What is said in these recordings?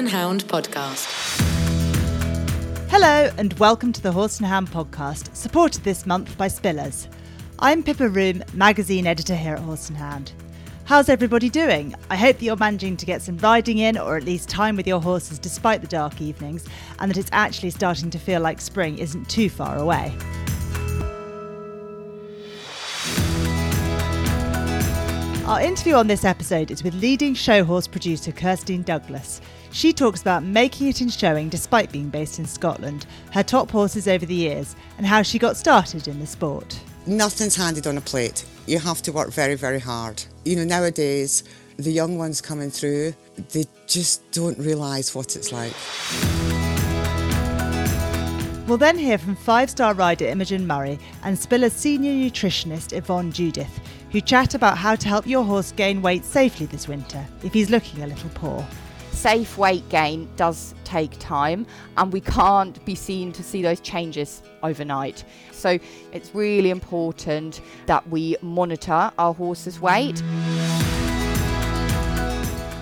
and Hound podcast. Hello, and welcome to the Horse and Hound podcast, supported this month by Spillers. I'm Pippa Roome, magazine editor here at Horse and Hound. How's everybody doing? I hope that you're managing to get some riding in, or at least time with your horses despite the dark evenings, and that it's actually starting to feel like spring isn't too far away. Our interview on this episode is with leading show horse producer Kirstine Douglas. She talks about making it in showing despite being based in Scotland, her top horses over the years, and how she got started in the sport. Nothing's handed on a plate. You have to work very, very hard. You know, nowadays, the young ones coming through, they just don't realise what it's like. We'll then hear from five star rider Imogen Murray and Spiller's senior nutritionist Yvonne Judith, who chat about how to help your horse gain weight safely this winter if he's looking a little poor. Safe weight gain does take time, and we can't be seen to see those changes overnight. So it's really important that we monitor our horse's weight.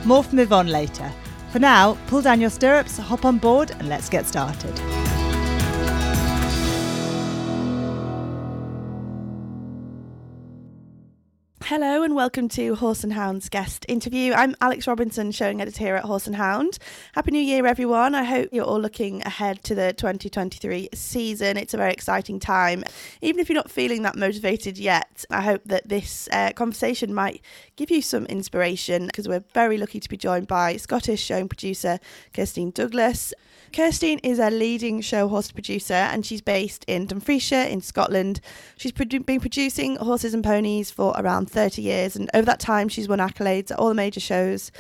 More from Yvonne later. For now, pull down your stirrups, hop on board, and let's get started. Hello and welcome to Horse and Hound's guest interview. I'm Alex Robinson, showing editor here at Horse and Hound. Happy New Year, everyone. I hope you're all looking ahead to the 2023 season. It's a very exciting time. Even if you're not feeling that motivated yet, I hope that this uh, conversation might give you some inspiration because we're very lucky to be joined by Scottish showing producer Kirstine Douglas. Kirstine is a leading show horse producer and she's based in Dumfriesshire in Scotland. She's been producing horses and ponies for around 30 years, and over that time, she's won accolades at all the major shows,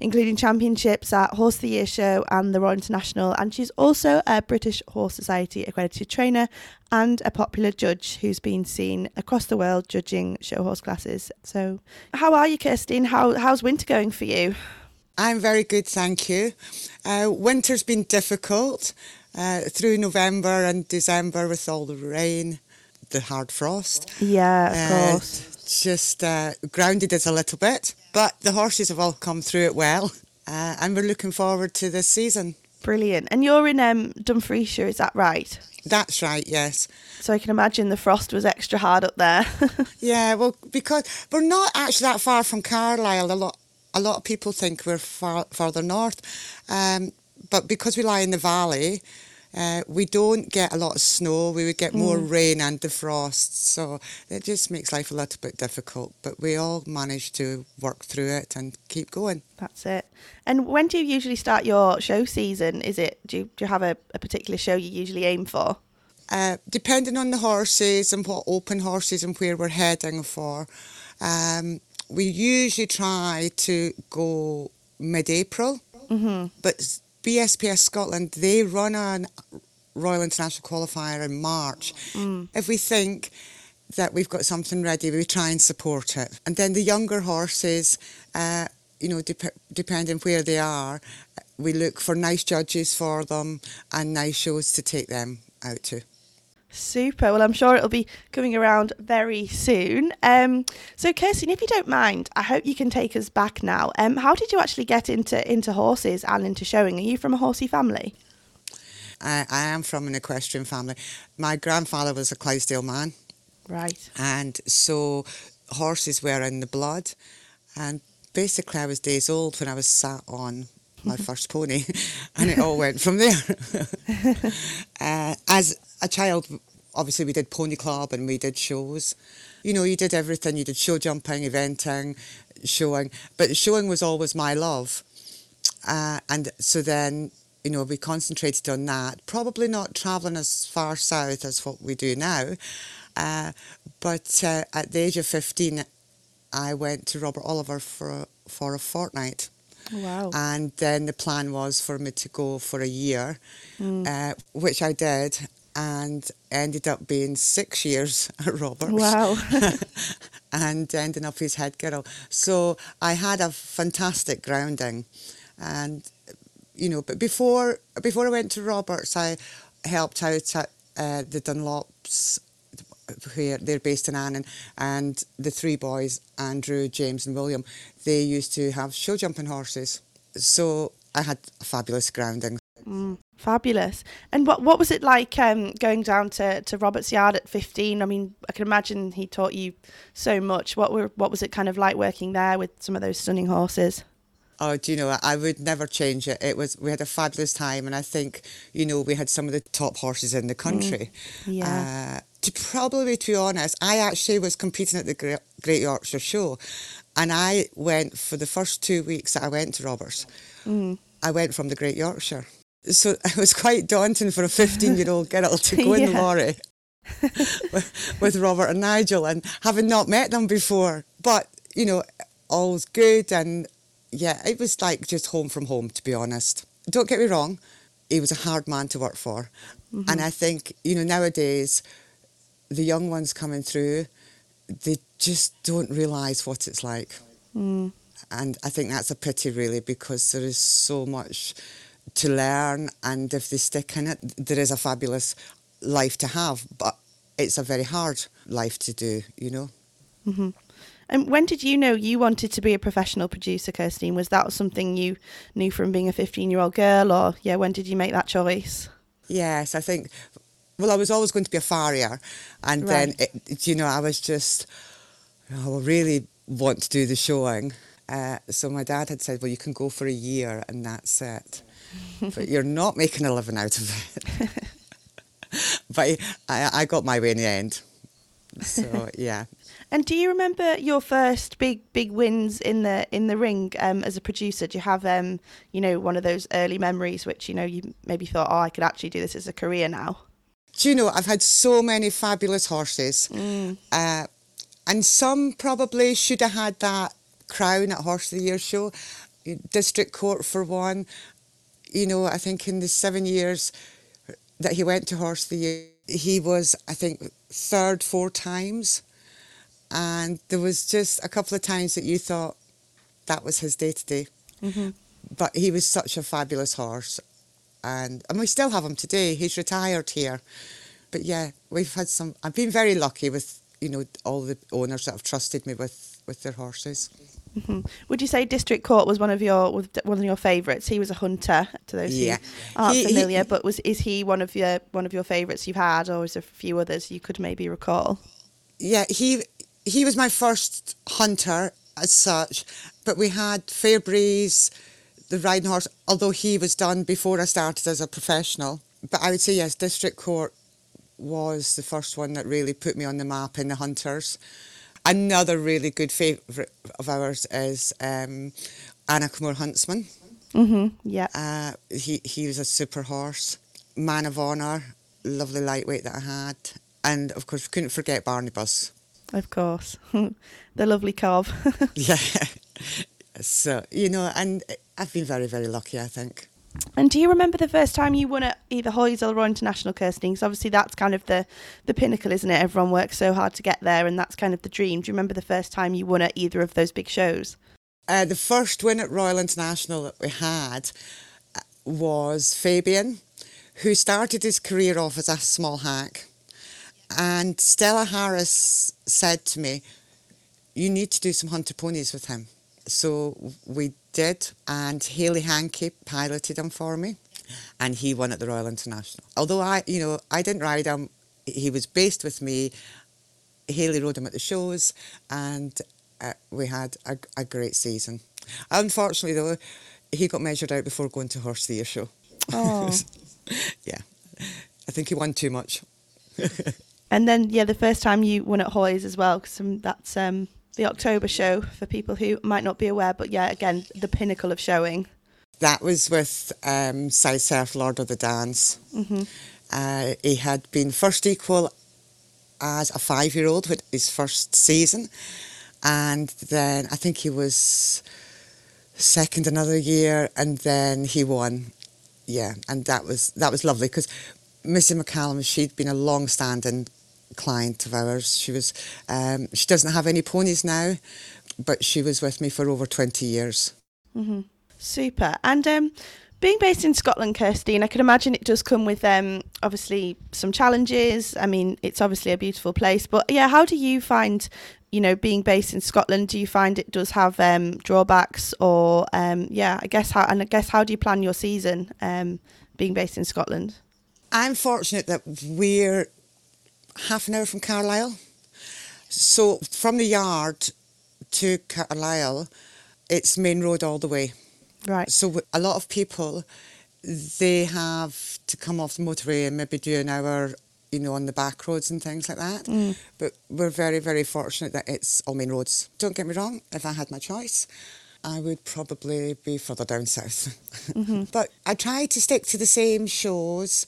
including championships at Horse of the Year Show and the Royal International. And she's also a British Horse Society accredited trainer and a popular judge who's been seen across the world judging show horse classes. So, how are you, Kirstine? How, how's winter going for you? I'm very good, thank you. Uh, winter's been difficult uh, through November and December with all the rain, the hard frost. Yeah, of Uh, course. Just uh, grounded us a little bit, but the horses have all come through it well, uh, and we're looking forward to this season. Brilliant. And you're in um, Dumfriesshire, is that right? That's right, yes. So I can imagine the frost was extra hard up there. Yeah, well, because we're not actually that far from Carlisle. A lot, a lot of people think we're far further north, um, but because we lie in the valley, uh, we don't get a lot of snow. We would get more rain and the frost, so it just makes life a little bit difficult. But we all manage to work through it and keep going. That's it. And when do you usually start your show season? Is it do you, do you have a, a particular show you usually aim for? Uh, depending on the horses and what open horses and where we're heading for, um, we usually try to go mid-April. Mm-hmm. But BSPS Scotland, they run a Royal International Qualifier in March. If we think that we've got something ready, we try and support it. And then the younger horses, uh, you know, dep- depending where they are, we look for nice judges for them and nice shows to take them out to. Super. Well, I'm sure it'll be coming around very soon. Um, so, Kirsten, if you don't mind, I hope you can take us back now. Um, how did you actually get into into horses and into showing? Are you from a horsey family? I, I am from an equestrian family. My grandfather was a Clydesdale man, Right. and so horses were in the blood. And basically, I was days old when I was sat on my first pony, and it all went from there. uh, as a child, obviously, we did pony club and we did shows. You know, you did everything. You did show jumping, eventing, showing, but showing was always my love. Uh, and so then, you know, we concentrated on that. Probably not travelling as far south as what we do now. Uh, but uh, at the age of 15, I went to Robert Oliver for a, for a fortnight. Wow. And then the plan was for me to go for a year, uh, which I did, and ended up being six years at Robert's. Wow. and ending up his head girl. So I had a fantastic grounding, and you know, but before before I went to Roberts, I helped out at uh, the Dunlops. Where they're based in Annan, and the three boys, Andrew, James, and William, they used to have show jumping horses. So I had a fabulous grounding. Mm, fabulous. And what what was it like um, going down to, to Roberts Yard at 15? I mean, I can imagine he taught you so much. What were what was it kind of like working there with some of those stunning horses? Oh, do you know, I would never change it. It was we had a fabulous time, and I think you know we had some of the top horses in the country. Mm, yeah. Uh, to probably to be honest, I actually was competing at the Great, Great Yorkshire Show, and I went for the first two weeks that I went to Roberts. Mm. I went from the Great Yorkshire, so it was quite daunting for a fifteen-year-old girl to go in the lorry with, with Robert and Nigel, and having not met them before, but you know, all's good and yeah, it was like just home from home, to be honest. Don't get me wrong, he was a hard man to work for. And I think, you know, nowadays, the young ones coming through, they just don't realise what it's like. Mm. And I think that's a pity, really, because there is so much to learn. And if they stick in it, there is a fabulous life to have. But it's a very hard life to do, you know. hmm And when did you know you wanted to be a professional producer, Kirstine? Was that something you knew from being a 15 year old girl, or yeah, when did you make that choice? Yes, I think. Well, I was always going to be a farrier, and then Right. it, it- you know I was just, oh, I really want to do the showing. Uh, so my dad had said, "Well, you can go for a year, and that's it, but you're not making a living out of it." but I, I got my way in the end. So yeah, And do you remember your first big big wins in the in the ring um, as a producer? Do you have um, you know one of those early memories which you know you maybe thought, oh, I could actually do this as a career now? do you know I've had so many fabulous horses. Uh, and some probably should have had that crown at Horse of the Year show. District Court for one. You know, I think in the seven years that he went to Horse of the Year, he was, I think, third four times. And there was just a couple of times that you thought that was his day to day. But he was such a fabulous horse. And, and we still have him today. He's retired here. But yeah, we've had some, I've been very lucky with, you know, all the owners that have trusted me with, with their horses. Hmm Would you say District Court was one of your one of your favourites? He was a hunter. To those Yeah. who aren't He- he- familiar, but was is he one of your one of your favourites you've had, or is there a few others you could maybe recall? Yeah, he he was my first hunter as such, but we had Fairbreeze, the riding horse, although he was done before I started as a professional. But I would say yes, District Court was the first one that really put me on the map in the hunters. Another really good favourite of ours is um, Anna Moore Huntsman. hmm Yeah. Uh, he he was a super horse, man of honour, lovely lightweight that I had, and of course we couldn't forget Barnabas. Of course. the lovely cob. Yeah. So, you know, and I've been very, very lucky, I think. And do you remember the first time you won at either HOYS or Royal International Kirstine? Because obviously that's kind of the, the pinnacle, isn't it? Everyone works so hard to get there, and that's kind of the dream. Do you remember the first time you won at either of those big shows? Uh, the first win at Royal International that we had uh, was Fabian, who started his career off as a small hack. And Stella Harris said to me, You need to do some hunter ponies with him. So we did, and Haley Hankey piloted him for me, and he won at the Royal International. Although I, you know, I didn't ride him, he was based with me. Haley rode him at the shows, and uh, we had a, a great season. Unfortunately, though, he got measured out before going to Horse the Year show. Oh. yeah, I think he won too much. and then, yeah, the first time you won at HOYS as well, because that's um, the October show for people who might not be aware. But yeah, again, the pinnacle of showing. That was with um, Side Surf Lord of the Dance. Uh, he had been first equal as a five year old with his first season, and then I think he was second another year, and then he won. Yeah, and that was that was lovely because Missy McCallum, she'd been a long standing client of ours. She was um, she doesn't have any ponies now, but she was with me for over twenty years. Mm-hmm. Super. And um, Being based in Scotland, Kirstine, I can imagine it does come with um, obviously some challenges. I mean, it's obviously a beautiful place, but yeah, how do you find, you know, being based in Scotland? Do you find it does have um, drawbacks, or um, yeah, I guess how and I guess how do you plan your season um, being based in Scotland? I'm fortunate that we're half an hour from Carlisle. So from the yard to Carlisle, it's main road all the way. Right. So a lot of people, they have to come off the motorway and maybe do an hour, you know, on the back roads and things like that. Mm. But we're very, very fortunate that it's all main roads. Don't get me wrong, if I had my choice, I would probably be further down south. Mm-hmm. but I try to stick to the same shows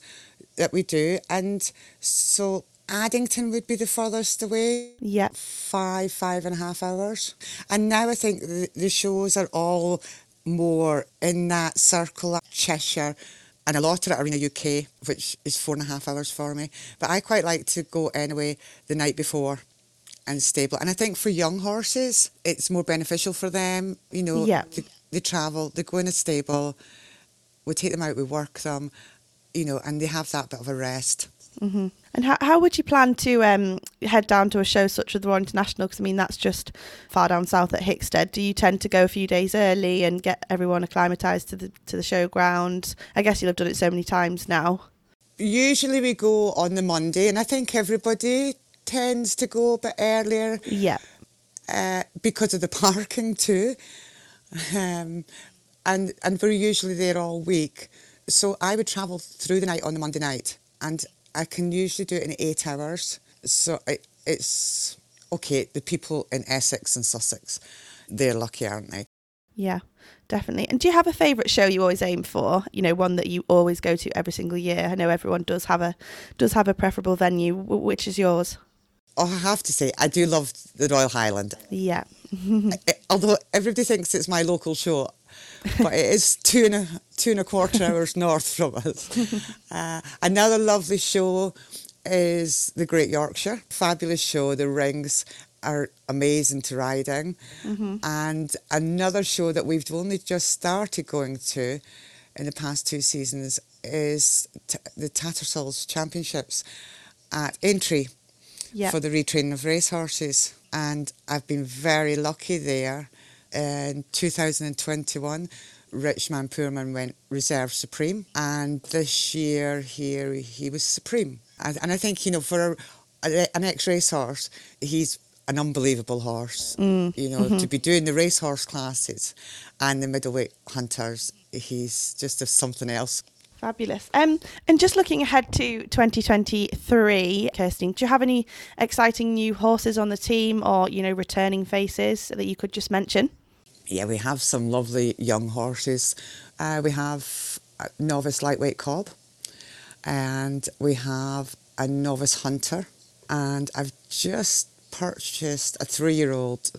that we do. And so Addington would be the furthest away. Yeah. Five, five and a half hours. And now I think the, the shows are all more in that circle Cheshire. And a lot of it are in the UK, which is four and a half hours for me. But I quite like to go anyway the night before and stable. And I think for young horses, it's more beneficial for them. You know, Yeah. they, they travel, they go in a stable, we take them out, we work them, you know, and they have that bit of a rest. Hmm And how, how would you plan to um, head down to a show such as the Royal International? Because I mean, that's just far down south at Hickstead. Do you tend to go a few days early and get everyone acclimatised to the to the showground? I guess you'll have done it so many times now. Usually we go on the Monday, and I think everybody tends to go a bit earlier Yeah. uh, because of the parking too. Um, and and we're usually there all week. So I would travel through the night on the Monday night, and I can usually do it in eight hours. So it, it's okay. The people in Essex and Sussex, they're lucky, aren't they? Yeah, definitely. And do you have a favourite show you always aim for? You know, one that you always go to every single year. I know everyone does have a does have a preferable venue. Which is yours? Oh, I have to say, I do love the Royal Highland. Yeah. Although everybody thinks it's my local show, but it is two and a two and a quarter hours north from us. Uh, another lovely show is the Great Yorkshire. Fabulous show. The rings are amazing to ride in. And another show that we've only just started going to in the past two seasons is t- the Tattersall's Championships at Aintree Yeah. for the retraining of racehorses. And I've been very lucky there. In 2021, Richman Poorman went reserve supreme, and this year here he was supreme. And, and I think you know for a, an ex racehorse, he's an unbelievable horse. Mm. You know mm-hmm. to be doing the racehorse classes and the middleweight hunters, he's just a something else. Fabulous. Um, and just looking ahead to 2023, Kirsten, do you have any exciting new horses on the team or, you know, returning faces that you could just mention? Yeah, we have some lovely young horses. Uh, we have a novice lightweight cob, and we have a novice hunter, and I've just purchased a three-year-old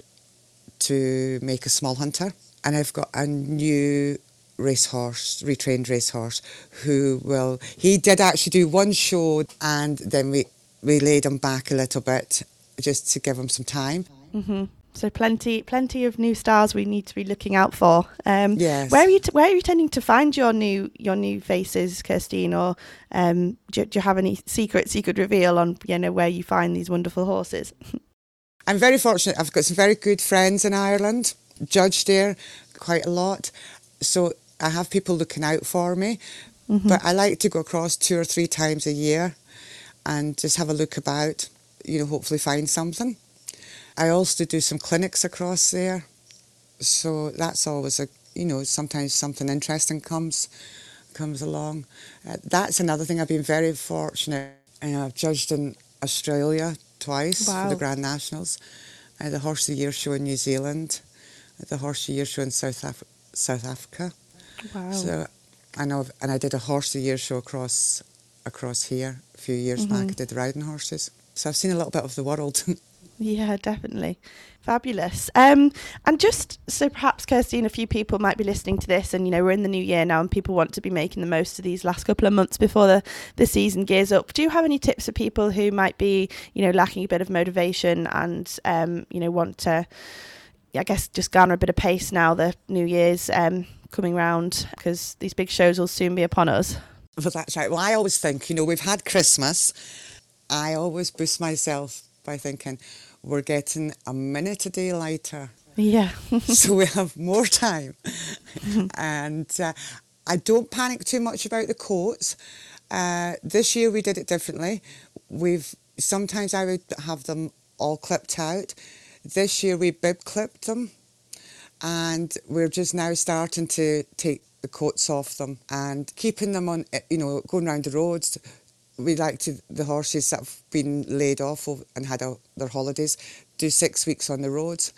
to make a small hunter, and I've got a new racehorse, retrained racehorse, who will. He did actually do one show, and then we we laid him back a little bit just to give him some time. hmm So plenty, plenty of new stars we need to be looking out for. Um, Yes. Where are you? T- where are you tending to find your new your new faces, Kirstine? Or um, do, do you have any secrets you could reveal on you know where you find these wonderful horses? I'm very fortunate. I've got some very good friends in Ireland, judged there quite a lot. So I have people looking out for me. But I like to go across two or three times a year and just have a look about, you know, hopefully find something. I also do some clinics across there. So that's always a, you know, sometimes something interesting comes comes along. Uh, that's another thing. I've been very fortunate. Uh, I've judged in Australia twice for the Grand Nationals, uh, the Horse of the Year show in New Zealand, the Horse of the Year show in South Af- South Africa. Wow. So I know, and I did a Horse a Year show across across here a few years back. I did riding horses. So I've seen a little bit of the world. Yeah, definitely. Fabulous. Um, and just so perhaps, Kirstine, a few people might be listening to this, and you know, we're in the new year now, and people want to be making the most of these last couple of months before the, the season gears up. Do you have any tips for people who might be, you know, lacking a bit of motivation and, um, you know, want to, I guess, just garner a bit of pace now, the New Year's? Um, coming round because these big shows will soon be upon us. Well, that's right. Well, I always think, you know, we've had Christmas. I always boost myself by thinking we're getting a minute a day lighter. Yeah. so we have more time. and uh, I don't panic too much about the coats. Uh, this year we did it differently. We've sometimes I would have them all clipped out. This year we bib clipped them, and we're just now starting to take the coats off them and keeping them on. eh, You know, going around the roads. We like to the horses that have been laid off and had a, their holidays do six weeks on the roads,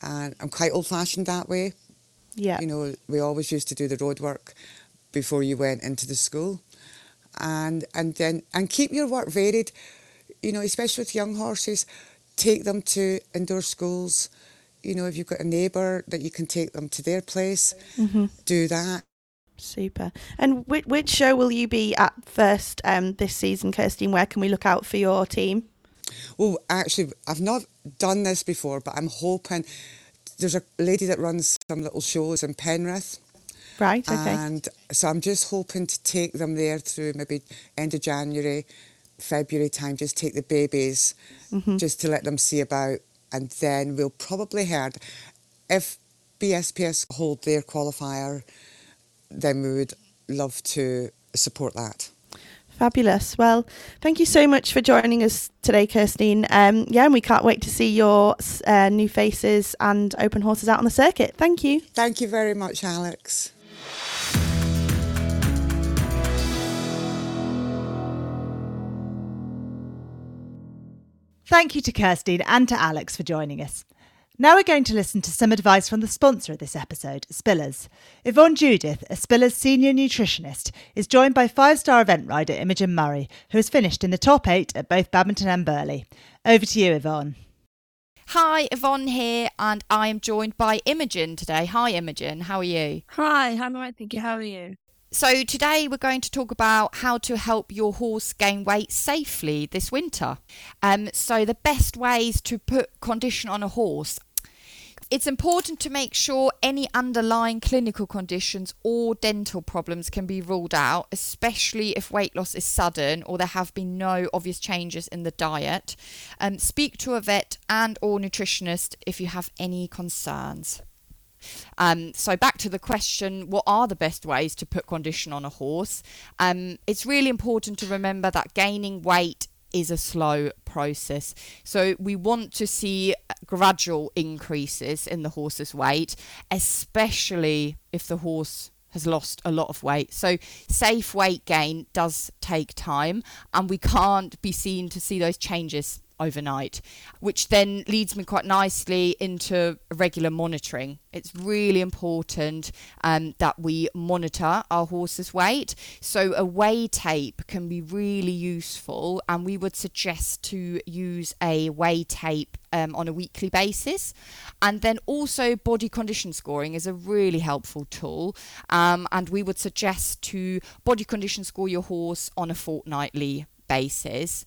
and I'm quite old-fashioned that way. yeah. You know, we always used to do the road work before you went into the school, and and then and keep your work varied. You know, especially with young horses, take them to indoor schools. You know, if you've got a neighbour that you can take them to their place, hmm do that. Super. And which, which show will you be at first um, this season, Kirstine? Where can we look out for your team? Well, actually, I've not done this before, but I'm hoping there's a lady that runs some little shows in Penrith. Right. Okay. And so I'm just hoping to take them there through maybe end of January, February time, just take the babies, Mm-hmm. just to let them see about. And then we'll probably heard if BSPS hold their qualifier, then we would love to support that. Fabulous. Well, thank you so much for joining us today, Kirstine. Um, yeah, and we can't wait to see your uh, new faces and open horses out on the circuit. Thank you. Thank you very much, Alex. Thank you to Kirstine and to Alex for joining us. Now we're going to listen to some advice from the sponsor of this episode, Spillers. Yvonne Judith, a Spillers senior nutritionist, is joined by five star event rider Imogen Murray, who has finished in the top eight at both Badminton and Burghley. Over to you, Yvonne. Hi, Yvonne here, and I am joined by Imogen today. Hi, Imogen, how are you? Hi, I'm alright, thank you. How are you? So, today we're going to talk about how to help your horse gain weight safely this winter. Um, so, the best ways to put condition on a horse. It's important to make sure any underlying clinical conditions or dental problems can be ruled out, especially if weight loss is sudden or there have been no obvious changes in the diet. Um, speak to a vet and or nutritionist if you have any concerns. Um, so back to the question, what are the best ways to put condition on a horse? Um, it's really important to remember that gaining weight is a slow process. So we want to see gradual increases in the horse's weight, especially if the horse has lost a lot of weight. So safe weight gain does take time and we can't be seen to see those changes overnight, which then leads me quite nicely into regular monitoring. It's really important um, that we monitor our horse's weight. So, a weigh tape can be really useful, and we would suggest to use a weigh tape um, on a weekly basis. And then also, body condition scoring is a really helpful tool, um, and we would suggest to body condition score your horse on a fortnightly basis.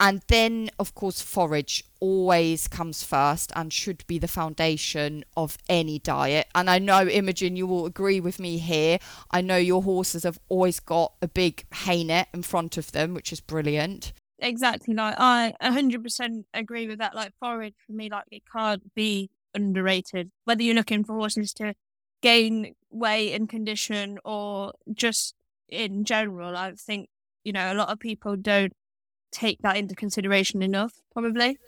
And then, of course, forage always comes first and should be the foundation of any diet. And I know, Imogen, you will agree with me here. I know your horses have always got a big hay net in front of them, which is brilliant. Exactly. Like I 100% agree with that. Like forage for me, like it can't be underrated. Whether you're looking for horses to gain weight and condition or just in general, I think you know a lot of people don't take that into consideration enough. Probably.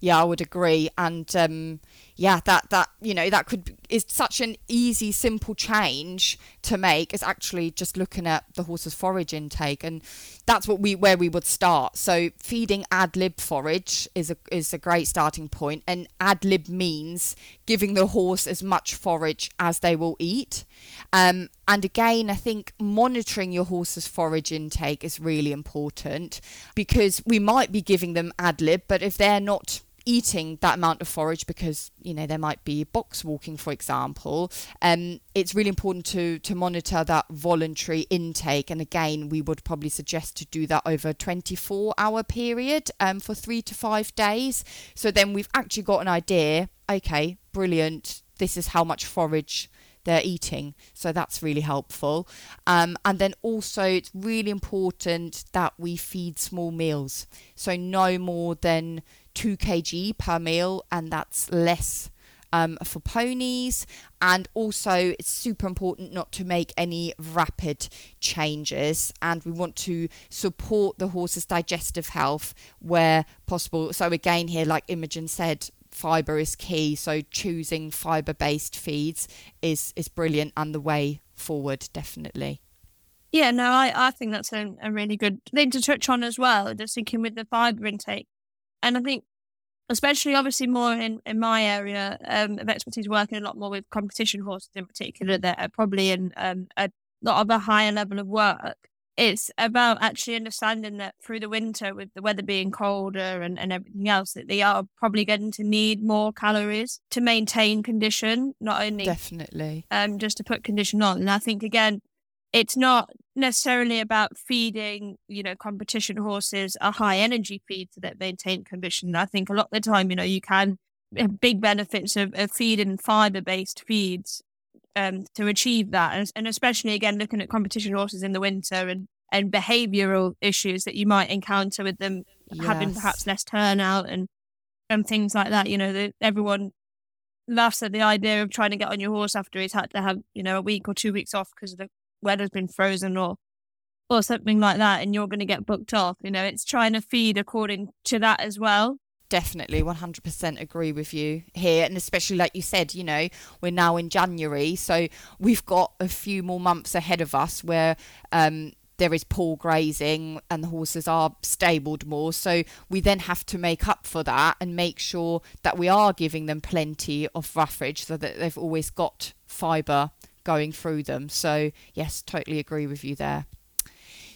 Yeah, I would agree. And um, yeah, that that you know that could is such an easy, simple change to make. Is actually just looking at the horse's forage intake, and that's what we where we would start. So feeding ad lib forage is a is a great starting point. and ad lib means giving the horse as much forage as they will eat. Um, and again, I think monitoring your horse's forage intake is really important because we might be giving them ad lib, but if they're not eating that amount of forage because you know there might be box walking for example um it's really important to to monitor that voluntary intake and again we would probably suggest to do that over a 24 hour period um for 3 to 5 days so then we've actually got an idea okay brilliant this is how much forage they're eating. So that's really helpful. Um, and then also, it's really important that we feed small meals. So no more than 2 kg per meal, and that's less um, for ponies. And also, it's super important not to make any rapid changes. And we want to support the horse's digestive health where possible. So, again, here, like Imogen said, fiber is key. So, choosing fiber based feeds is, is brilliant and the way forward, definitely. Yeah, no, I, I think that's a, a really good thing to touch on as well, just thinking with the fiber intake. And I think especially obviously more in, in my area um, of expertise, working a lot more with competition horses in particular that are probably in um, a lot of a higher level of work. It's about actually understanding that through the winter, with the weather being colder and, and everything else, that they are probably going to need more calories to maintain condition, not only definitely um, just to put condition on. And I think again, it's not necessarily about feeding, you know, competition horses a high energy feed so that maintain condition. I think a lot of the time, you know, you can have big benefits of, of feeding fiber based feeds um, to achieve that. And, and, especially again, looking at competition horses in the winter and, and behavioral issues that you might encounter with them yes. having perhaps less turnout and, and things like that. You know, the, everyone laughs at the idea of trying to get on your horse after he's had to have, you know, a week or two weeks off because of the weather's been frozen or or something like that and you're going to get booked off you know it's trying to feed according to that as well. Definitely 100% agree with you here and especially like you said you know we're now in january so we've got a few more months ahead of us where um, there is poor grazing and the horses are stabled more so we then have to make up for that and make sure that we are giving them plenty of roughage so that they've always got fibre going through them. So, yes, totally agree with you there.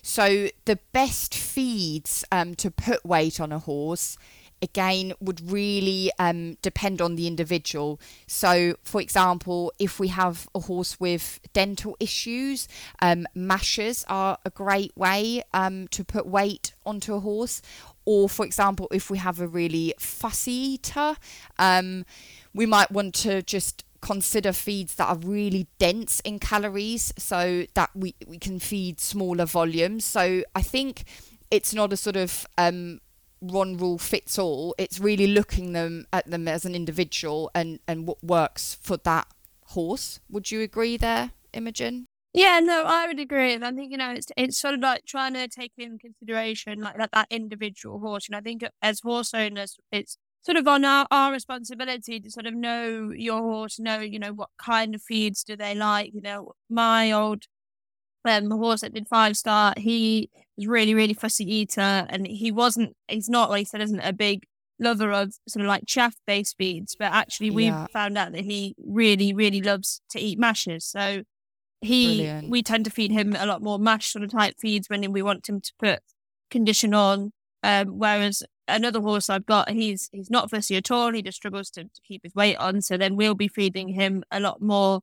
So, the best feeds um, to put weight on a horse again would really um, depend on the individual. So, for example, if we have a horse with dental issues, um, mashers are a great way um, to put weight onto a horse. Or, for example, if we have a really fussy eater, um, we might want to just consider feeds that are really dense in calories so that we, we can feed smaller volumes. So I think it's not a sort of um, one rule fits all. It's really looking them at them as an individual and, and what works for that horse. Would you agree there, Imogen? Yeah, no, I would agree. I think you know it's it's sort of like trying to take in consideration like that, that individual horse. And I think as horse owners, it's sort of on our, our responsibility to sort of know your horse, know, you know, what kind of feeds do they like. You know, my old um, horse that did five star, he was really, really fussy eater and he wasn't, he's not, like he said, isn't a big lover of sort of like chaff based feeds, but actually we yeah. found out that he really, really loves to eat mashes. So he, Brilliant. we tend to feed him a lot more mash sort of type feeds when we want him to put condition on. Um, whereas another horse I've got, he's he's not fussy at all. He just struggles to, to keep his weight on. So then we'll be feeding him a lot more,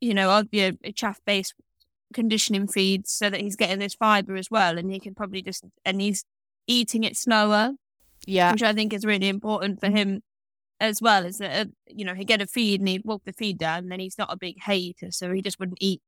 you know, of a chaff based conditioning feeds so that he's getting this fiber as well, and he can probably just and he's eating it slower. Yeah, which I think is really important for him as well. Is that uh, you know he get a feed and he'd walk the feed down, and then he's not a big hay eater, so he just wouldn't eat.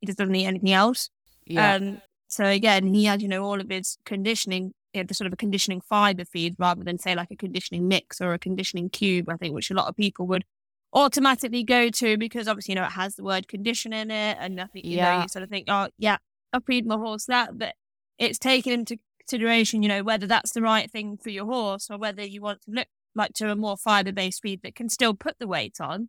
He just doesn't eat anything else. Yeah. Um, so again, he had you know all of his conditioning you know, the sort of a conditioning fiber feed rather than say like a conditioning mix or a conditioning cube, I think, which a lot of people would automatically go to because obviously, you know, it has the word condition in it. And I think, you yeah. know, you sort of think, oh, yeah, I'll feed my horse that. But it's taken into consideration, you know, whether that's the right thing for your horse or whether you want to look like to a more fiber based feed that can still put the weight on.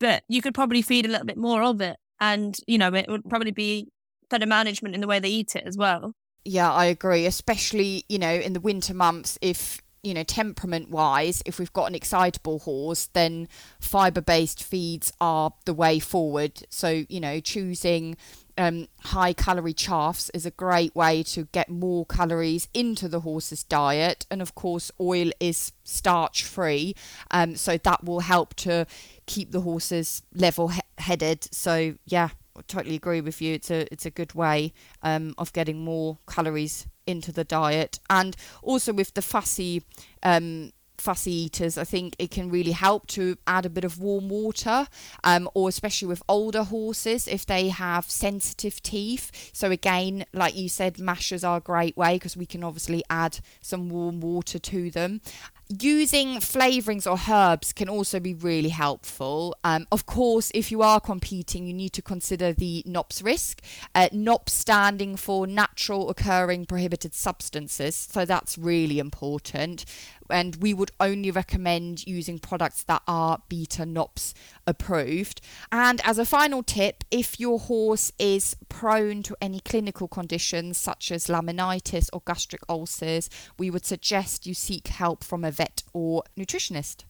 But you could probably feed a little bit more of it. And, you know, it would probably be better management in the way they eat it as well. Yeah, I agree. Especially, you know, in the winter months, if you know, temperament wise, if we've got an excitable horse, then fiber based feeds are the way forward. So, you know, choosing um, high calorie chaffs is a great way to get more calories into the horse's diet. And of course, oil is starch free. Um, so that will help to keep the horses level he- headed. So, yeah, totally agree with you. It's a it's a good way um, of getting more calories into the diet, and also with the fussy um, fussy eaters, I think it can really help to add a bit of warm water, um, or especially with older horses if they have sensitive teeth. So, again, like you said, mashers are a great way because we can obviously add some warm water to them using flavorings or herbs can also be really helpful. Um, of course, if you are competing, you need to consider the NOPS risk. Uh, NOPS standing for natural occurring prohibited substances, so that's really important and we would only recommend using products that are beta NOPS approved. And as a final tip, if your horse is prone to any clinical conditions such as laminitis or gastric ulcers, we would suggest you seek help from a vet or nutritionist.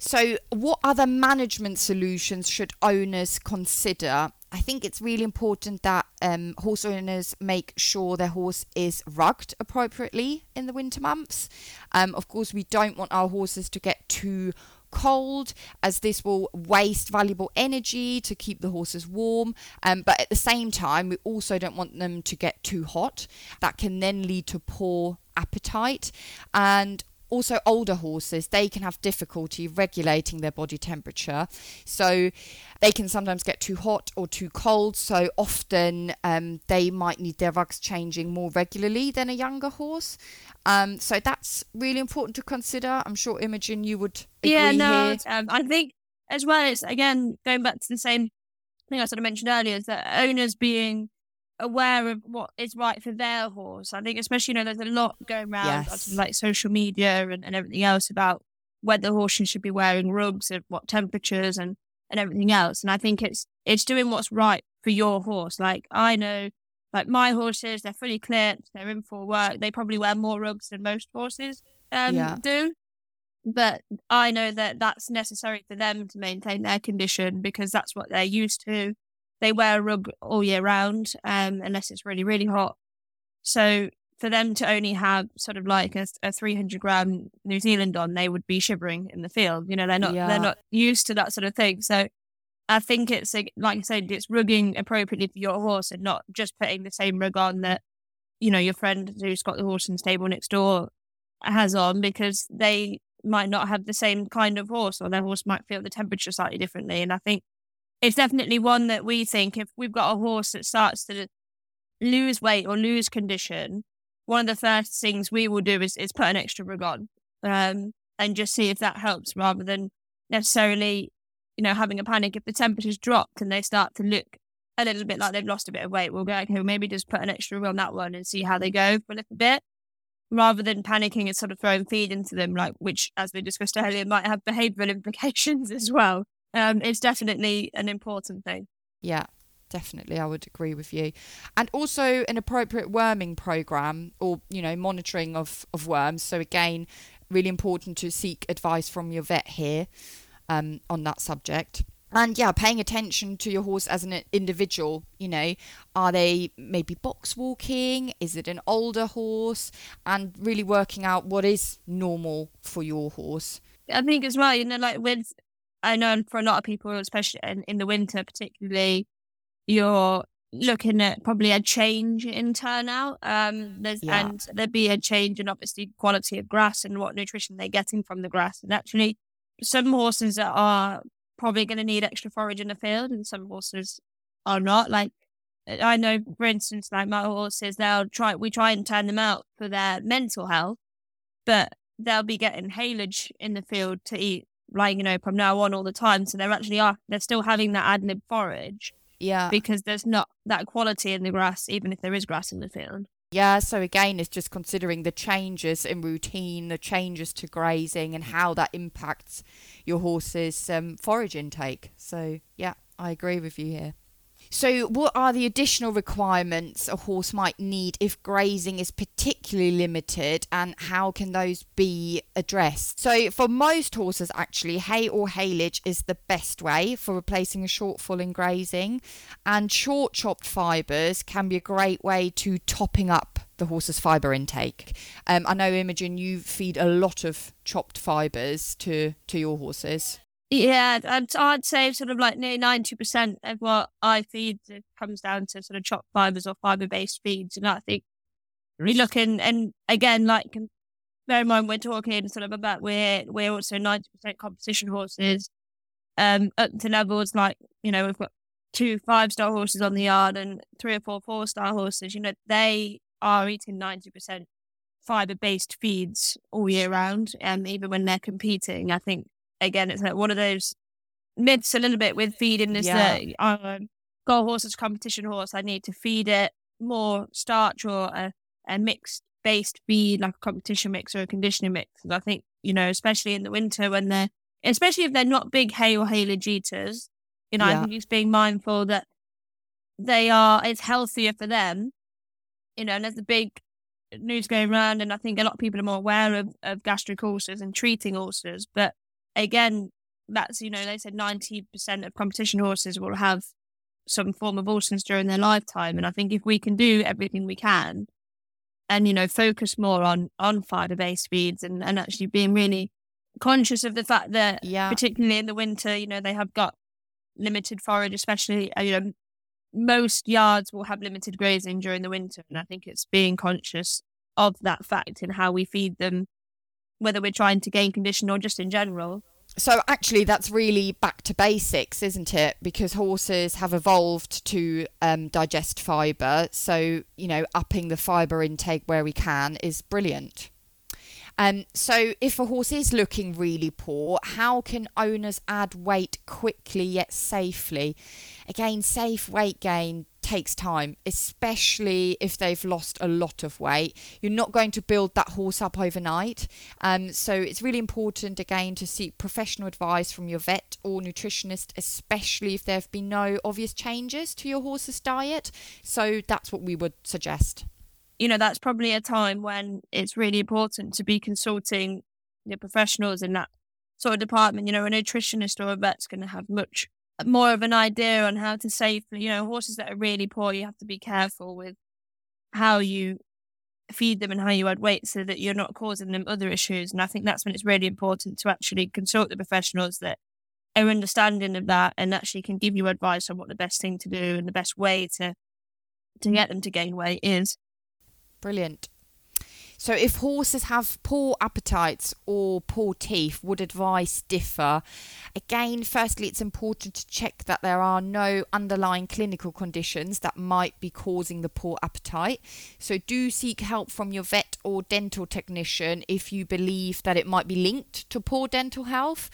So, what other management solutions should owners consider? I think it's really important that um, horse owners make sure their horse is rugged appropriately in the winter months. Um, of course, we don't want our horses to get too cold as this will waste valuable energy to keep the horses warm um, but at the same time we also don't want them to get too hot that can then lead to poor appetite and also older horses they can have difficulty regulating their body temperature. So they can sometimes get too hot or too cold. So often um, they might need their rugs changing more regularly than a younger horse. Um, so that's really important to consider. I'm sure imogen you would agree yeah no um, i think as well it's again going back to the same thing i sort of mentioned earlier is that owners being aware of what is right for their horse. I think, especially, you know, there's a lot going around, Yes. like social media and, and everything else about whether horses should be wearing rugs at what temperatures and, and everything else. And I think it's it's doing what's right for your horse. Like I know, like my horses, they're fully clipped, they're in for work. They probably wear more rugs than most horses um, Yeah. do. But I know that that's necessary for them to maintain their condition because that's what they're used to they wear a rug all year round, um, unless it's really, really hot. So for them to only have sort of like a, a 300 gram New Zealand on, they would be shivering in the field. You know, they're not Yeah. they're not used to that sort of thing. So I think it's like I said, it's rugging appropriately for your horse and not just putting the same rug on that you know your friend who's got the horse in the stable next door has on because they might not have the same kind of horse or their horse might feel the temperature slightly differently. And I think it's definitely one that we think if we've got a horse that starts to lose weight or lose condition, one of the first things we will do is, is put an extra rug on um, and just see if that helps rather than necessarily, you know, having a panic. If the temperature's dropped and they start to look a little bit like they've lost a bit of weight, we'll go, okay, maybe just put an extra rug on that one and see how they go for a little bit rather than panicking and sort of throwing feed into them, like which, as we discussed earlier, might have behavioural implications as well. Um, it's definitely an important thing. Yeah, definitely. I would agree with you. And also an appropriate worming program or, you know, monitoring of, of worms. So, again, really important to seek advice from your vet here um, on that subject. And yeah, paying attention to your horse as an individual. You know, are they maybe box walking? Is it an older horse? And really working out what is normal for your horse. I think as well, you know, like with, I know for a lot of people, especially in, in the winter, particularly, you're looking at probably a change in turnout. Um, there's Yeah. and there'd be a change in obviously quality of grass and what nutrition they're getting from the grass. And actually, some horses that are probably going to need extra forage in the field, and some horses are not. Like I know, for instance, like my horses, they'll try. We try and turn them out for their mental health, but they'll be getting haylage in the field to eat, like you know, from now on all the time. So they're actually are they're still having that ad lib forage Yeah. because there's not that quality in the grass, even if there is grass in the field. Yeah, so again, it's just considering the changes in routine, the changes to grazing, and how that impacts your horse's um, forage intake. So, yeah, I agree with you here. So, what are the additional requirements a horse might need if grazing is particularly limited, and how can those be addressed? So, for most horses, actually, hay or haylage is the best way for replacing a shortfall in grazing, and short chopped fibres can be a great way to topping up the horse's fibre intake. Um, I know, Imogen, you feed a lot of chopped fibres to, to your horses. Yeah, I'd, I'd say sort of like near ninety percent of what I feed comes down to sort of chopped fibers or fiber based feeds, and I think really looking and again like bear in mind we're talking sort of about we're we're also ninety percent competition horses, um, up to levels like you know we've got two five star horses on the yard and three or four four star horses. You know they are eating ninety percent fiber based feeds all year round, and um, even when they're competing. I think again it's like one of those myths a little bit with feeding is yeah. that um, got a horse as competition horse. I need to feed it more starch or a, a mixed based feed like a competition mix or a conditioning mix. And I think, you know, especially in the winter when they're, especially if they're not big hay or haylage eaters, you know, yeah. I think just being mindful that they are, it's healthier for them, you know, and there's a big news going around. And I think a lot of people are more aware of, of gastric ulcers and treating ulcers. But again, that's, you know, they said 90% of competition horses will have some form of ulcers during their lifetime. And I think if we can do everything we can and, you know, focus more on, on fiber based feeds and, and actually being really conscious of the fact that, yeah. particularly in the winter, you know, they have got limited forage, especially, uh, you know, most yards will have limited grazing during the winter. And I think it's being conscious of that fact in how we feed them, whether we're trying to gain condition or just in general. So actually that's really back to basics isn't it? Because horses have evolved to um, digest fibre. So you know upping the fibre intake where we can is brilliant. Um, so if a horse is looking really poor how can owners add weight quickly yet safely? Again safe weight gain takes time, especially if they've lost a lot of weight. You're not going to build that horse up overnight. Um, so it's really important, again, to seek professional advice from your vet or nutritionist, especially if there have been no obvious changes to your horse's diet. So that's what we would suggest. You know, that's probably a time when it's really important to be consulting the professionals in that sort of department. You know, a nutritionist or a vet's going to have much more of an idea on how to safely, you know, horses that are really poor, you have to be careful with how you feed them and how you add weight so that you're not causing them other issues. And I think that's when it's really important to actually consult the professionals that are understanding of that and actually can give you advice on what the best thing to do and the best way to to get them to gain weight is. Brilliant. So, if horses have poor appetites or poor teeth, would advice differ? Again, firstly, it's important to check that there are no underlying clinical conditions that might be causing the poor appetite. So, do seek help from your vet or dental technician if you believe that it might be linked to poor dental health.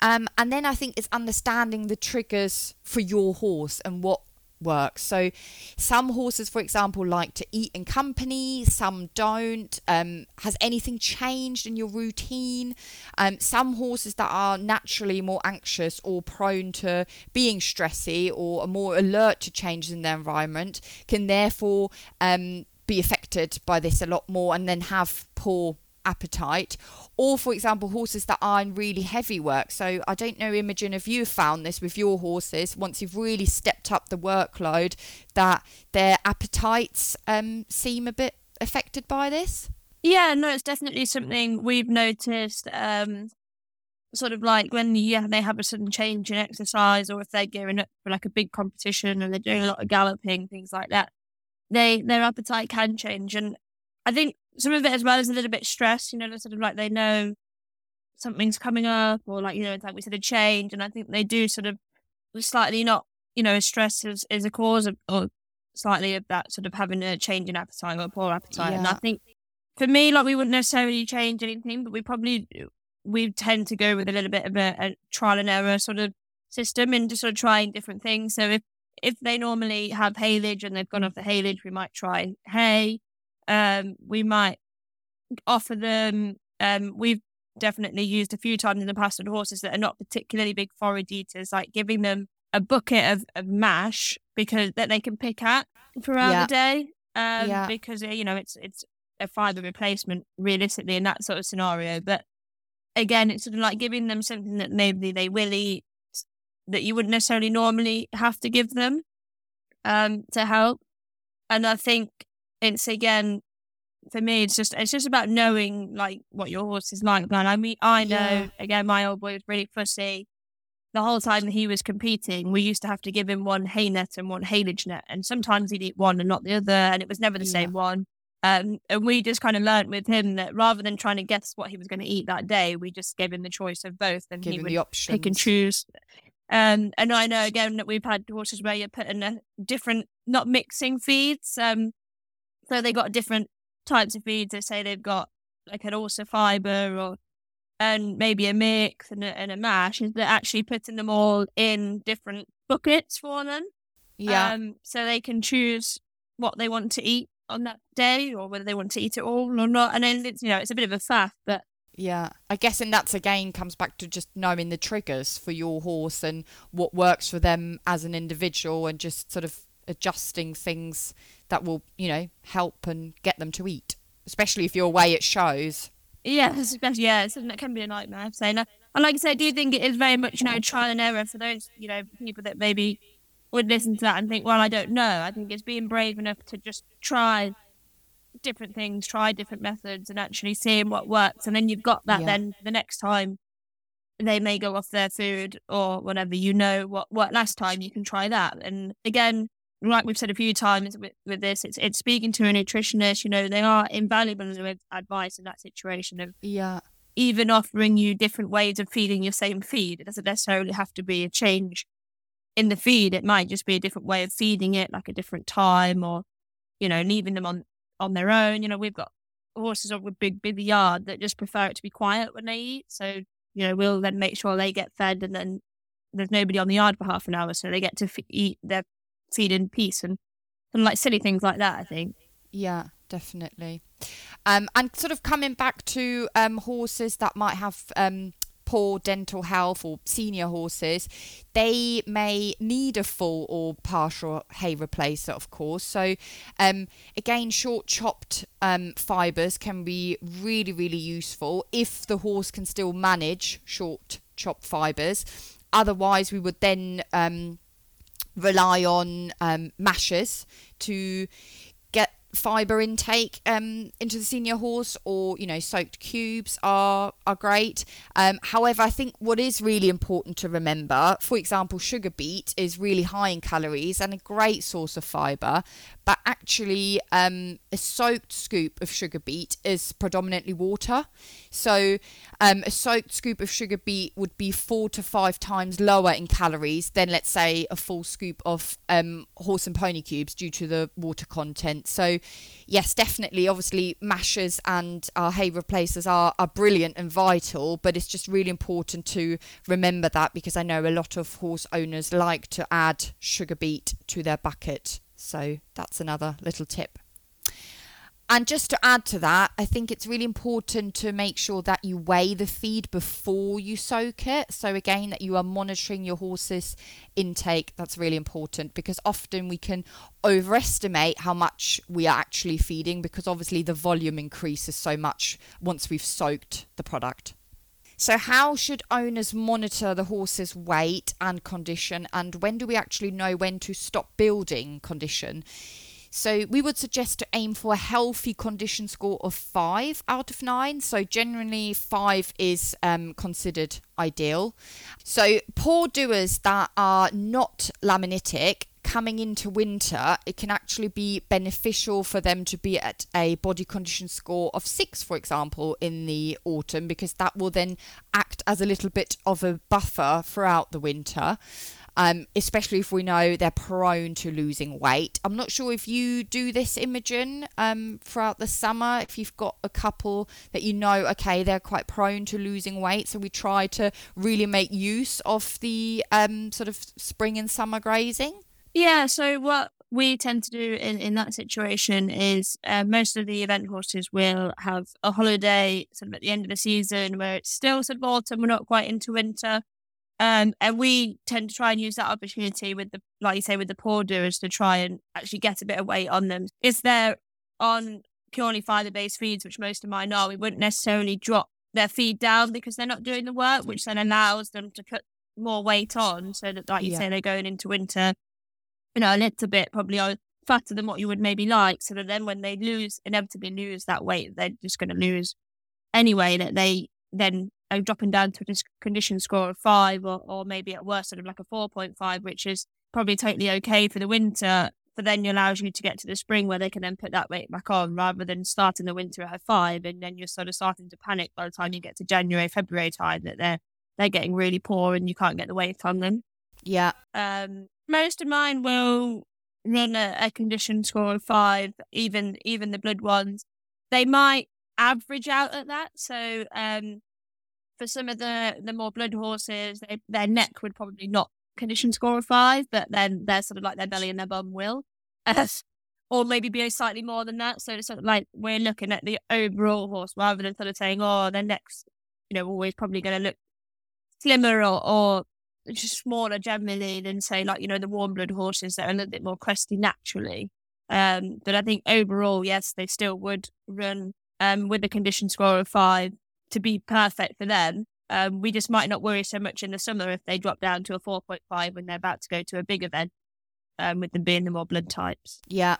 Um, and then I think it's understanding the triggers for your horse and what works. So, some horses, for example, like to eat in company, some don't. Um, has anything changed in your routine? Um, some horses that are naturally more anxious or prone to being stressy or are more alert to changes in their environment can therefore um, be affected by this a lot more and then have poor appetite or for example horses that are in really heavy work. So i don't know imogen if you've found this with your horses once you've really stepped up the workload that their appetites um, seem a bit affected by this? Yeah no it's definitely something we've noticed um, sort of like when yeah they have a sudden change in exercise or if they're gearing up for like a big competition and they're doing a lot of galloping things like that they their appetite can change. And i think some of it as well is a little bit stress, you know, sort of like they know something's coming up or like, you know, it's like we said, a change. And I think they do sort of slightly not, you know, stress is, is a cause of, or slightly of that sort of having a change in appetite or poor appetite. Yeah. And I think for me, like we wouldn't necessarily change anything, but we probably, we tend to go with a little bit of a, a trial and error sort of system and just sort of trying different things. So if, if they normally have haylage and they've gone mm. off the haylage, we might try hay um, we might offer them. Um, we've definitely used a few times in the past on horses that are not particularly big forage eaters, like giving them a bucket of, of mash because that they can pick at throughout yeah. the day. Um, yeah. because uh, you know it's it's a fiber replacement realistically in that sort of scenario. But again, it's sort of like giving them something that maybe they will eat that you wouldn't necessarily normally have to give them um, to help. And I think it's again for me it's just it's just about knowing like what your horse is like man i mean i know yeah. again my old boy was really fussy the whole time that he was competing we used to have to give him one hay net and one haylage net and sometimes he'd eat one and not the other and it was never the yeah. same one Um, and we just kind of learned with him that rather than trying to guess what he was going to eat that day, we just gave him the choice of both, and Give he would pick and choose. Um, and I know again that we've had horses where you're putting a different, not mixing feeds. Um, so they got different types of feeds. They say they've got like an ulcer fiber or and maybe a mix and a, and a mash. Is they're actually putting them all in different buckets for them. Yeah. Um, so they can choose what they want to eat on that day or whether they want to eat it all or not. And then it's you know it's a bit of a faff, but Yeah, I guess, and that's again comes back to just knowing the triggers for your horse and what works for them as an individual, and just sort of adjusting things that will, you know, help and get them to eat, especially if you're away at shows. Yeah, especially yeah, it's, it can be a nightmare. I'd say, and, and like I said, I do think it is very much you know trial and error for those you know people that maybe would listen to that and think, well, I don't know. I think it's being brave enough to just try different things, try different methods, and actually seeing what works. And then you've got that. Yeah. Then the next time they may go off their food or whatever, you know what worked last time. You can try that. And again, like we've said a few times with, with this, it's it's speaking to a nutritionist. You know, they are invaluable with advice in that situation of Yeah, even offering you different ways of feeding your same feed. It doesn't necessarily have to be a change in the feed. It might just be a different way of feeding it, like a different time, or you know, leaving them on on their own. You know, we've got horses with big busy yard that just prefer it to be quiet when they eat. So you know, we'll then make sure they get fed, and then there's nobody on the yard for half an hour, so they get to f- eat their feed in peace and and like silly things like that. I think. yeah, definitely. Um, and sort of coming back to um, horses that might have um, poor dental health or senior horses, they may need a full or partial hay replacer, of course. So, um, again, short chopped um, fibres can be really, really useful if the horse can still manage short chopped fibres. Otherwise, we would then um, rely on um, mashers to fiber intake um, into the senior horse or you know soaked cubes are are great. Um, however i think what is really important to remember for example sugar beet is really high in calories and a great source of fiber but actually um, a soaked scoop of sugar beet is predominantly water. So um, a soaked scoop of sugar beet would be four to five times lower in calories than let's say a full scoop of um, horse and pony cubes due to the water content. So yes definitely obviously mashers and our hay replacers are, are brilliant and vital but it's just really important to remember that because i know a lot of horse owners like to add sugar beet to their bucket. So that's another little tip and just to add to that, I think it's really important to make sure that you weigh the feed before you soak it. So, again, that you are monitoring your horse's intake. That's really important because often we can overestimate how much we are actually feeding because obviously the volume increases so much once we've soaked the product. So, how should owners monitor the horse's weight and condition, and when do we actually know when to stop building condition? So we would suggest to aim for a healthy condition score of five out of nine. So generally five is um, considered ideal. So poor doers that are not laminitic coming into winter, it can actually be beneficial for them to be at a body condition score of six, for example, in the autumn, because that will then act as a little bit of a buffer throughout the winter um, especially if we know they're prone to losing weight. I'm not sure if you do this, Imogen, um, throughout the summer, if you've got a couple that you know, okay, they're quite prone to losing weight. So we try to really make use of the um, sort of spring and summer grazing. Yeah, so what we tend to do in, in that situation is uh, most of the event horses will have a holiday sort of at the end of the season where it's still sort of autumn, we're not quite into winter. Um, and we tend to try and use that opportunity with the, like you say, with the poor doers to try and actually get a bit of weight on them. Is they're on purely fiber based feeds, which most of mine are, we wouldn't necessarily drop their feed down because they're not doing the work, which then allows them to put more weight on so that, like you Yeah. say, they're going into winter, you know, a little bit probably fatter than what you would maybe like. So that then when they lose, inevitably lose that weight, they're just going to lose anyway, that they then are dropping down to a condition score of five or, or maybe at worst sort of like a 4.5, which is probably totally okay for the winter but then it allows you to get to the spring where they can then put that weight back on rather than starting the winter at a five and then you're sort of starting to panic by the time you get to January, February time that they're they're getting really poor and you can't get the weight on them. Yeah. Um, most of mine will run a, a condition score of five, even even the blood ones. They might average out at that. So um, for some of the the more blood horses, they, their neck would probably not condition score of five, but then they're sort of like their belly and their bum will, or maybe be slightly more than that. So it's sort of like we're looking at the overall horse rather than sort of saying, oh, their neck's you know always probably going to look slimmer or, or just smaller generally than say like you know the warm blood horses that are a little bit more crusty naturally. Um, but I think overall, yes, they still would run um, with a condition score of five to be perfect for them. Um, we just might not worry so much in the summer if they drop down to a 4.5 when they're about to go to a big event, um, with them being the more blood types. Yeah.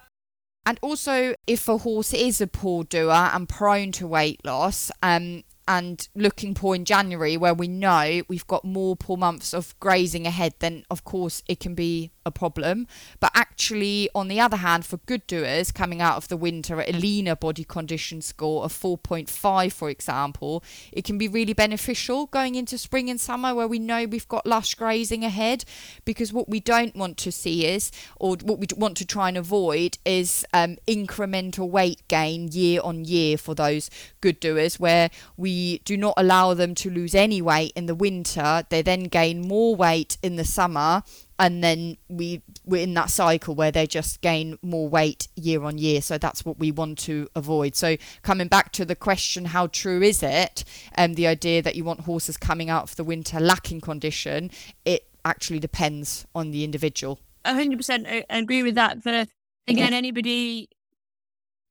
And also, if a horse is a poor doer and prone to weight loss, um, and looking poor in January, where we know we've got more poor months of grazing ahead, then of course it can be a problem. But actually, on the other hand, for good doers coming out of the winter at a leaner body condition score of 4.5, for example, it can be really beneficial going into spring and summer where we know we've got lush grazing ahead. Because what we don't want to see is, or what we want to try and avoid, is um, incremental weight gain year on year for those good doers where we do not allow them to lose any weight in the winter. They then gain more weight in the summer and then we we're in that cycle where they just gain more weight year on year. So that's what we want to avoid. So coming back to the question how true is it? And um, the idea that you want horses coming out of the winter lacking condition it actually depends on the individual. 100% agree with that but again anybody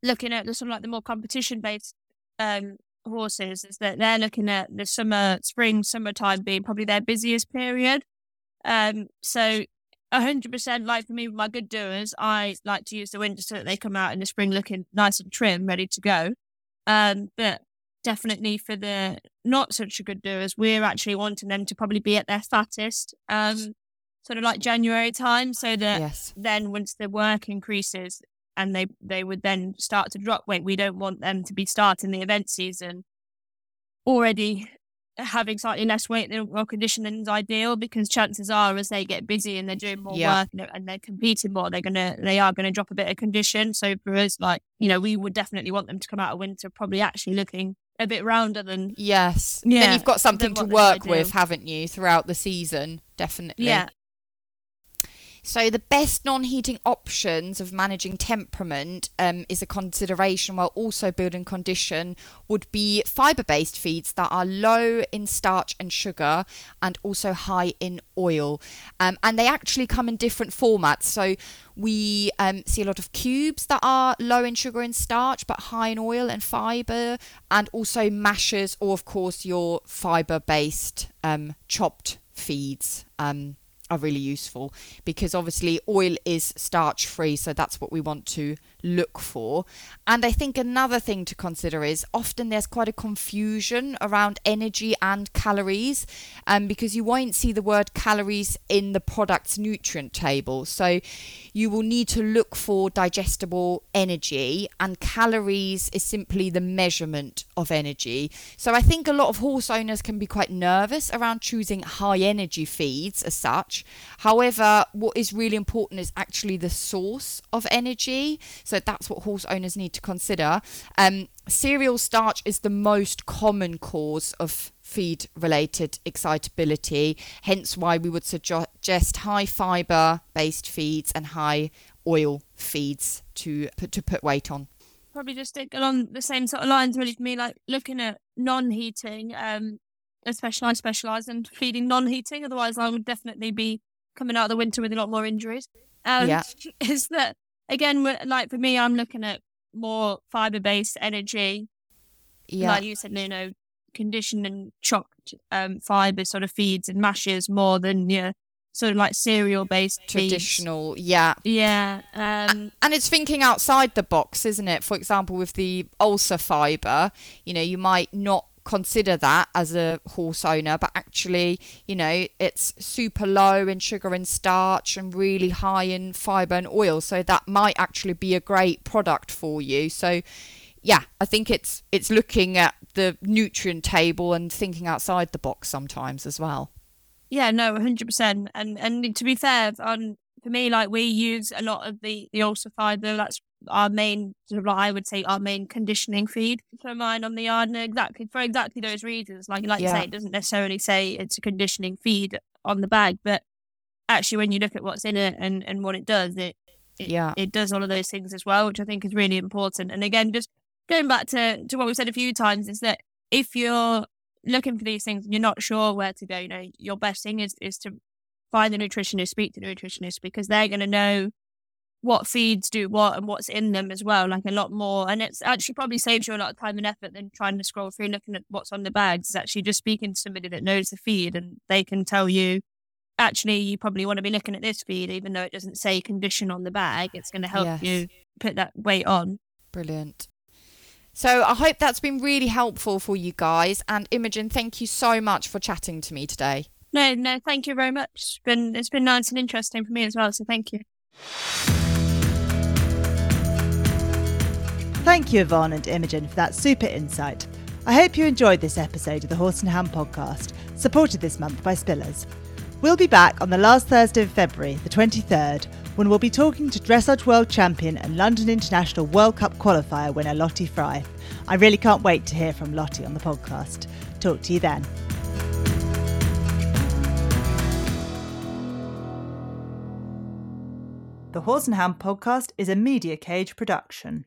looking at the sort of like the more competition based um, horses is that they're looking at the summer spring summertime being probably their busiest period um, so hundred percent like for me with my good doers, I like to use the winter so that they come out in the spring looking nice and trim, ready to go. Um, but definitely for the not such a good doers, we're actually wanting them to probably be at their fattest, um, sort of like January time, so that yes. then once the work increases and they they would then start to drop weight, we don't want them to be starting the event season already having slightly less weight than well conditioning is ideal because chances are as they get busy and they're doing more yeah. work and they're competing more, they're gonna they are gonna drop a bit of condition. So for us, like you know, we would definitely want them to come out of winter probably actually looking a bit rounder than yes. Yeah, then you've got something to work with, haven't you, throughout the season? Definitely. Yeah, so, the best non heating options of managing temperament um, is a consideration while also building condition would be fiber based feeds that are low in starch and sugar and also high in oil. Um, and they actually come in different formats. So, we um, see a lot of cubes that are low in sugar and starch but high in oil and fiber, and also mashes or of course, your fiber based um, chopped feeds. Um, are really useful because obviously oil is starch free, so that's what we want to look for. And I think another thing to consider is often there's quite a confusion around energy and calories um, because you won't see the word calories in the product's nutrient table. So you will need to look for digestible energy, and calories is simply the measurement of energy. So I think a lot of horse owners can be quite nervous around choosing high energy feeds as such. However, what is really important is actually the source of energy. So that's what horse owners need to consider. Um, cereal starch is the most common cause of feed related excitability, hence why we would suggest high fiber based feeds and high oil feeds to put, to put weight on. Probably just stick along the same sort of lines, really, for me, like looking at non heating, um, especially I specialise in feeding non heating, otherwise, I would definitely be coming out of the winter with a lot more injuries. Um, yeah. Is that again, like for me, I'm looking at more fiber based energy. Yeah. Like you said, you know, conditioned and chopped um, fiber sort of feeds and mashes more than your sort of like cereal based traditional feeds. yeah yeah um, and it's thinking outside the box isn't it for example with the ulcer fiber you know you might not consider that as a horse owner, but actually, you know, it's super low in sugar and starch and really high in fiber and oil. So that might actually be a great product for you. So yeah, I think it's it's looking at the nutrient table and thinking outside the box sometimes as well. Yeah, no, hundred percent. And and to be fair, on for me, like we use a lot of the the ulcer fiber. That's our main sort of like I would say our main conditioning feed for mine on the yard, and exactly for exactly those reasons. Like like yeah. you say, it doesn't necessarily say it's a conditioning feed on the bag, but actually when you look at what's in it and and what it does, it, it yeah it does all of those things as well, which I think is really important. And again, just going back to to what we've said a few times is that if you're looking for these things and you're not sure where to go, you know, your best thing is is to find the nutritionist, speak to the nutritionist because they're going to know what feeds do what and what's in them as well, like a lot more. And it's actually probably saves you a lot of time and effort than trying to scroll through looking at what's on the bags. It's actually just speaking to somebody that knows the feed and they can tell you, actually, you probably want to be looking at this feed, even though it doesn't say condition on the bag. It's going to help yes. you put that weight on. Brilliant. So I hope that's been really helpful for you guys. And Imogen, thank you so much for chatting to me today. No, no, thank you very much. It's been it's been nice and interesting for me as well. So thank you. Thank you, Yvonne and Imogen, for that super insight. I hope you enjoyed this episode of the Horse and Hound podcast, supported this month by Spillers. We'll be back on the last Thursday of February, the 23rd, when we'll be talking to Dressage World Champion and London International World Cup qualifier winner Lottie Fry. I really can't wait to hear from Lottie on the podcast. Talk to you then. The Horse and Hound podcast is a Media Cage production.